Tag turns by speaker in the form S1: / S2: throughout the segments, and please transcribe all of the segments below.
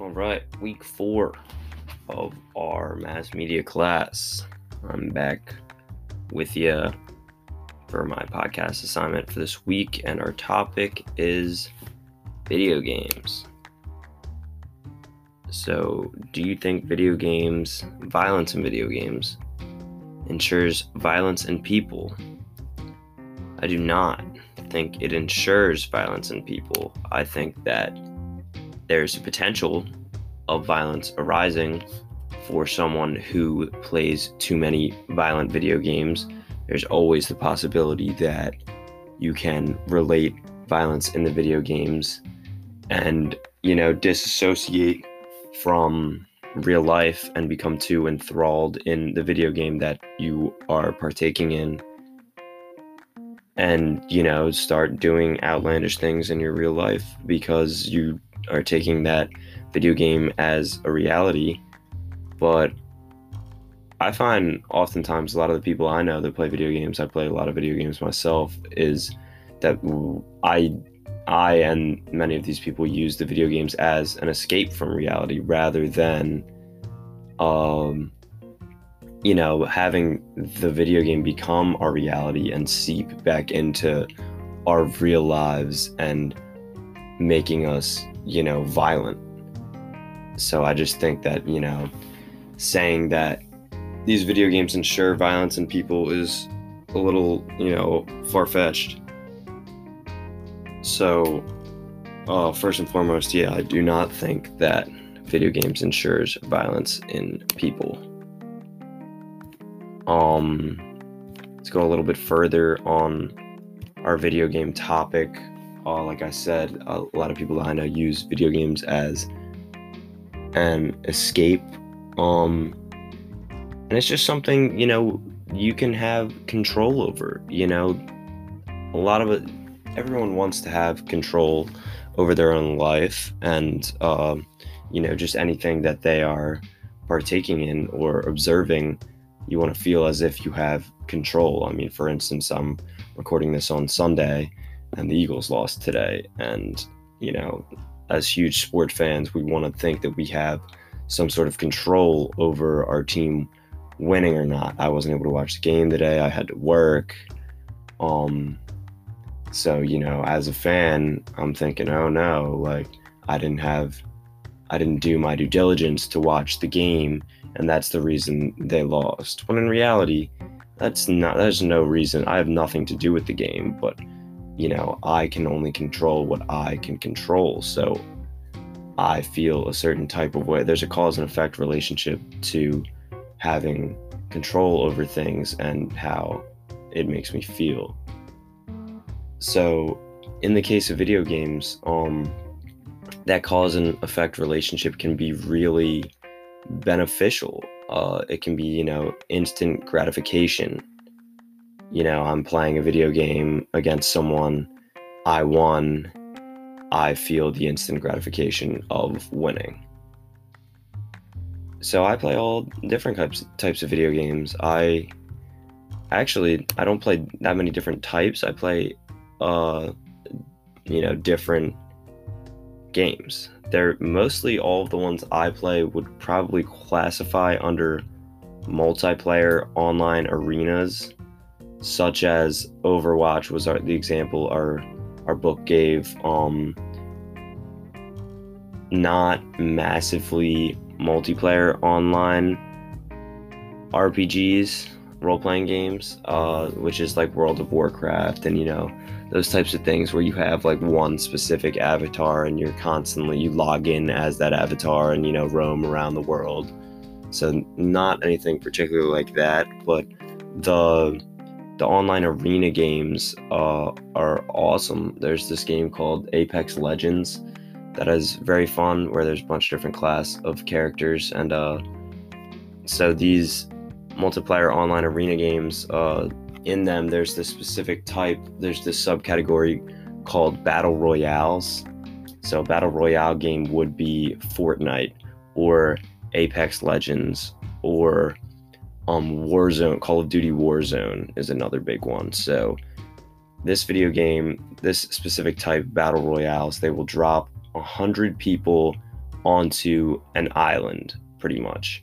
S1: All right, week four of our mass media class. I'm back with you for my podcast assignment for this week, and our topic is video games. So, do you think video games, violence in video games, ensures violence in people? I do not think it ensures violence in people. I think that there's potential of violence arising for someone who plays too many violent video games. There's always the possibility that you can relate violence in the video games and, you know, disassociate from real life and become too enthralled in the video game that you are partaking in and you know start doing outlandish things in your real life because you are taking that video game as a reality. But i find oftentimes a lot of the people i know that play video games i play a lot of video games myself is that i i and many of these people use the video games as an escape from reality rather than um you know, having the video game become our reality and seep back into our real lives and making us, you know, violent. So I just think that, you know, saying that these video games ensure violence in people is a little, you know, far fetched. So, uh, first and foremost, yeah, I do not think that video games ensures violence in people. Um, let's go a little bit further on our video game topic. Uh, like I said, a lot of people that I know use video games as an escape. Um, and it's just something, you know, you can have control over. You know, a lot of it, everyone wants to have control over their own life and, uh, you know, just anything that they are partaking in or observing you want to feel as if you have control. I mean, for instance, I'm recording this on Sunday and the Eagles lost today. And, you know, as huge sport fans, we want to think that we have some sort of control over our team winning or not. I wasn't able to watch the game today. I had to work. Um, so, you know, as a fan, I'm thinking, oh no, like I didn't have, I didn't do my due diligence to watch the game and that's the reason they lost. When in reality, that's not there's no reason. I have nothing to do with the game, but you know, I can only control what I can control. So I feel a certain type of way. There's a cause and effect relationship to having control over things and how it makes me feel. So, in the case of video games, um that cause and effect relationship can be really beneficial. Uh, it can be, you know, instant gratification. You know, I'm playing a video game against someone, I won, I feel the instant gratification of winning. So I play all different types types of video games. I actually I don't play that many different types. I play uh you know different games they're mostly all of the ones I play would probably classify under multiplayer online arenas, such as Overwatch was our, the example our our book gave. Um, not massively multiplayer online RPGs, role playing games, uh, which is like World of Warcraft and you know those types of things where you have like one specific avatar and you're constantly you log in as that avatar and you know roam around the world so not anything particularly like that but the the online arena games uh, are awesome. There's this game called apex legends that is very fun where there's a bunch of different class of characters and uh, so these multiplayer online arena games uh, in them there's this specific type there's this subcategory called battle royales. So battle royale game would be fortnite or apex legends or um warzone call of duty warzone is another big one so this video game this specific type battle royales they will drop 100 people onto an island, pretty much.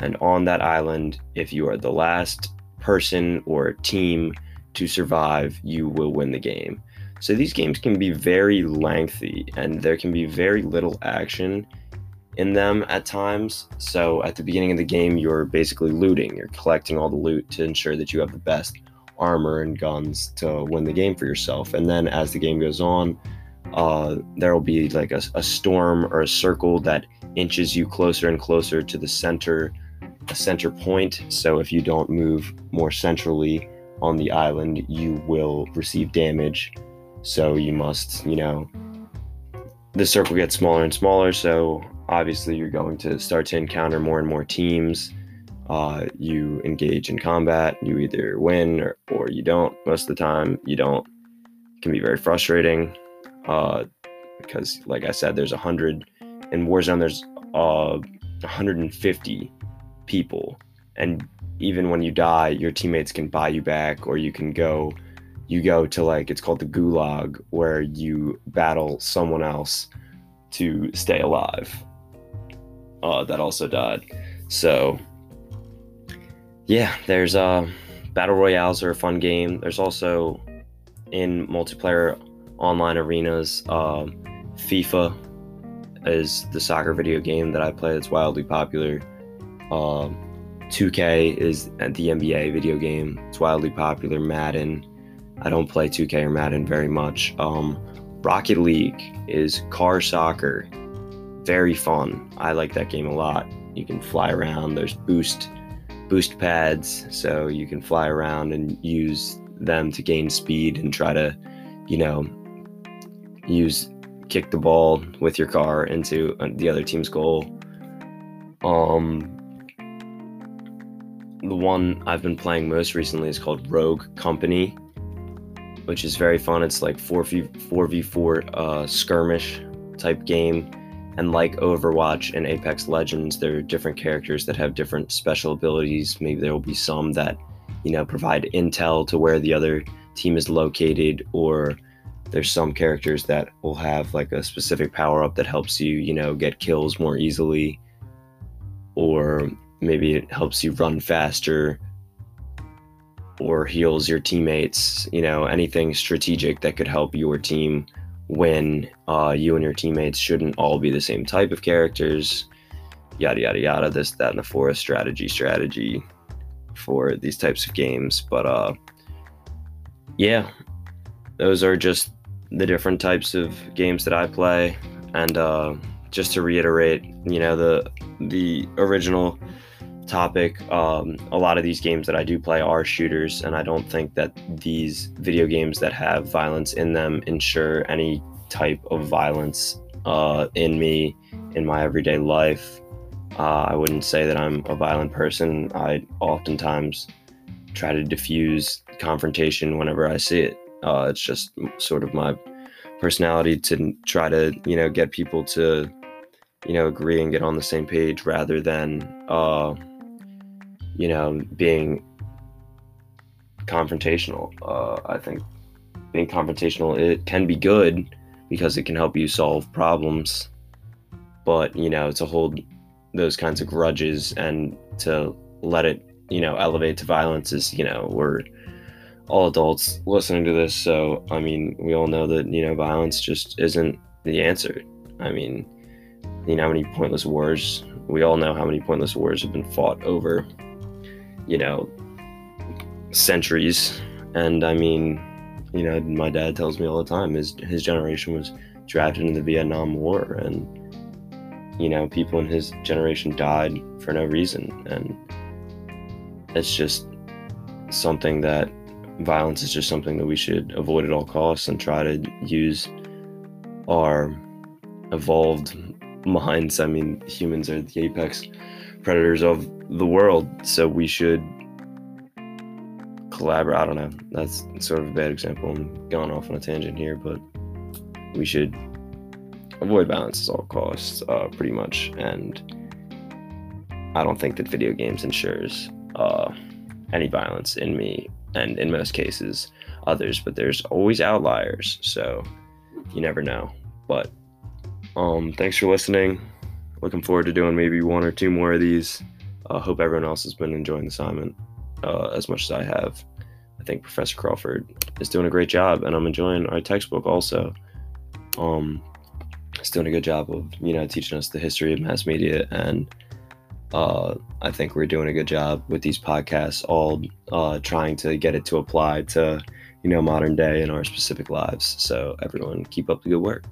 S1: And on that island, if you are the last person or team to survive, you will win the game. So these games can be very lengthy and there can be very little action in them at times. So at the beginning of the game, you're basically looting, you're collecting all the loot to ensure that you have the best armor and guns to win the game for yourself. And then as the game goes on, uh, there will be like a, a storm or a circle that inches you closer and closer to the center, a center point. So if you don't move more centrally on the island, you will receive damage. So you must, you know, the circle gets smaller and smaller. So obviously, you're going to start to encounter more and more teams. Uh, you engage in combat. You either win or, or you don't. Most of the time, you don't. It can be very frustrating uh, because, like I said, there's a hundred in Warzone. There's uh, 150 people, and even when you die, your teammates can buy you back, or you can go. You go to like it's called the gulag, where you battle someone else to stay alive. Uh, that also died. So yeah, there's uh battle royales are a fun game. There's also in multiplayer online arenas. Uh, FIFA is the soccer video game that I play that's wildly popular. Uh, 2K is the NBA video game. It's wildly popular. Madden. I don't play 2K or Madden very much. Um, Rocket League is car soccer. Very fun. I like that game a lot. You can fly around. There's boost boost pads, so you can fly around and use them to gain speed and try to, you know, use kick the ball with your car into uh, the other team's goal. Um, the one I've been playing most recently is called Rogue Company, which is very fun. It's like 4v, 4v4 uh, skirmish type game. And like Overwatch and Apex Legends, there are different characters that have different special abilities. Maybe there will be some that, you know, provide intel to where the other team is located, or there's some characters that will have like a specific power up that helps you, you know, get kills more easily, or maybe it helps you run faster or heals your teammates, you know, anything strategic that could help your team win. Uh, you and your teammates shouldn't all be the same type of characters, yada, yada, yada, this, that, and the forest strategy, strategy for these types of games. But uh, yeah, those are just the different types of games that I play. And uh, just to reiterate, you know, the the original topic, um, a lot of these games that I do play are shooters, and I don't think that these video games that have violence in them ensure any type of violence uh, in me in my everyday life. Uh, I wouldn't say that I'm a violent person. I oftentimes try to diffuse confrontation whenever I see it. Uh, it's just sort of my personality to try to, you know, get people to, you know, agree and get on the same page rather than, uh, you know, being confrontational. Uh, I think being confrontational it can be good because it can help you solve problems, but you know, to hold those kinds of grudges and to let it, you know, elevate to violence is, you know, we're all adults listening to this. So, I mean, we all know that, you know, violence just isn't the answer. I mean, you know how many pointless wars, we all know how many pointless wars have been fought over, you know, centuries. And I mean, you know, my dad tells me all the time his, his generation was drafted into the Vietnam War. And, you know, people in his generation died for no reason. And it's just something that violence is just something that we should avoid at all costs and try to use our evolved minds. I mean, humans are the apex predators of the world, so we should collaborate. I don't know. That's sort of a bad example. I'm going off on a tangent here, but we should avoid violence at all costs, uh, pretty much. And I don't think that video games ensures uh, any violence in me and in most cases others but there's always outliers so you never know but um thanks for listening looking forward to doing maybe one or two more of these. Uh, hope everyone else has been enjoying the assignment uh, as much as I have. I think Professor Crawford is doing a great job, and I'm enjoying our textbook also. Um, it's doing a good job of you know teaching us the history of mass media, and uh, I think we're doing a good job with these podcasts, all uh, trying to get it to apply to you know modern day in our specific lives. So everyone, keep up the good work.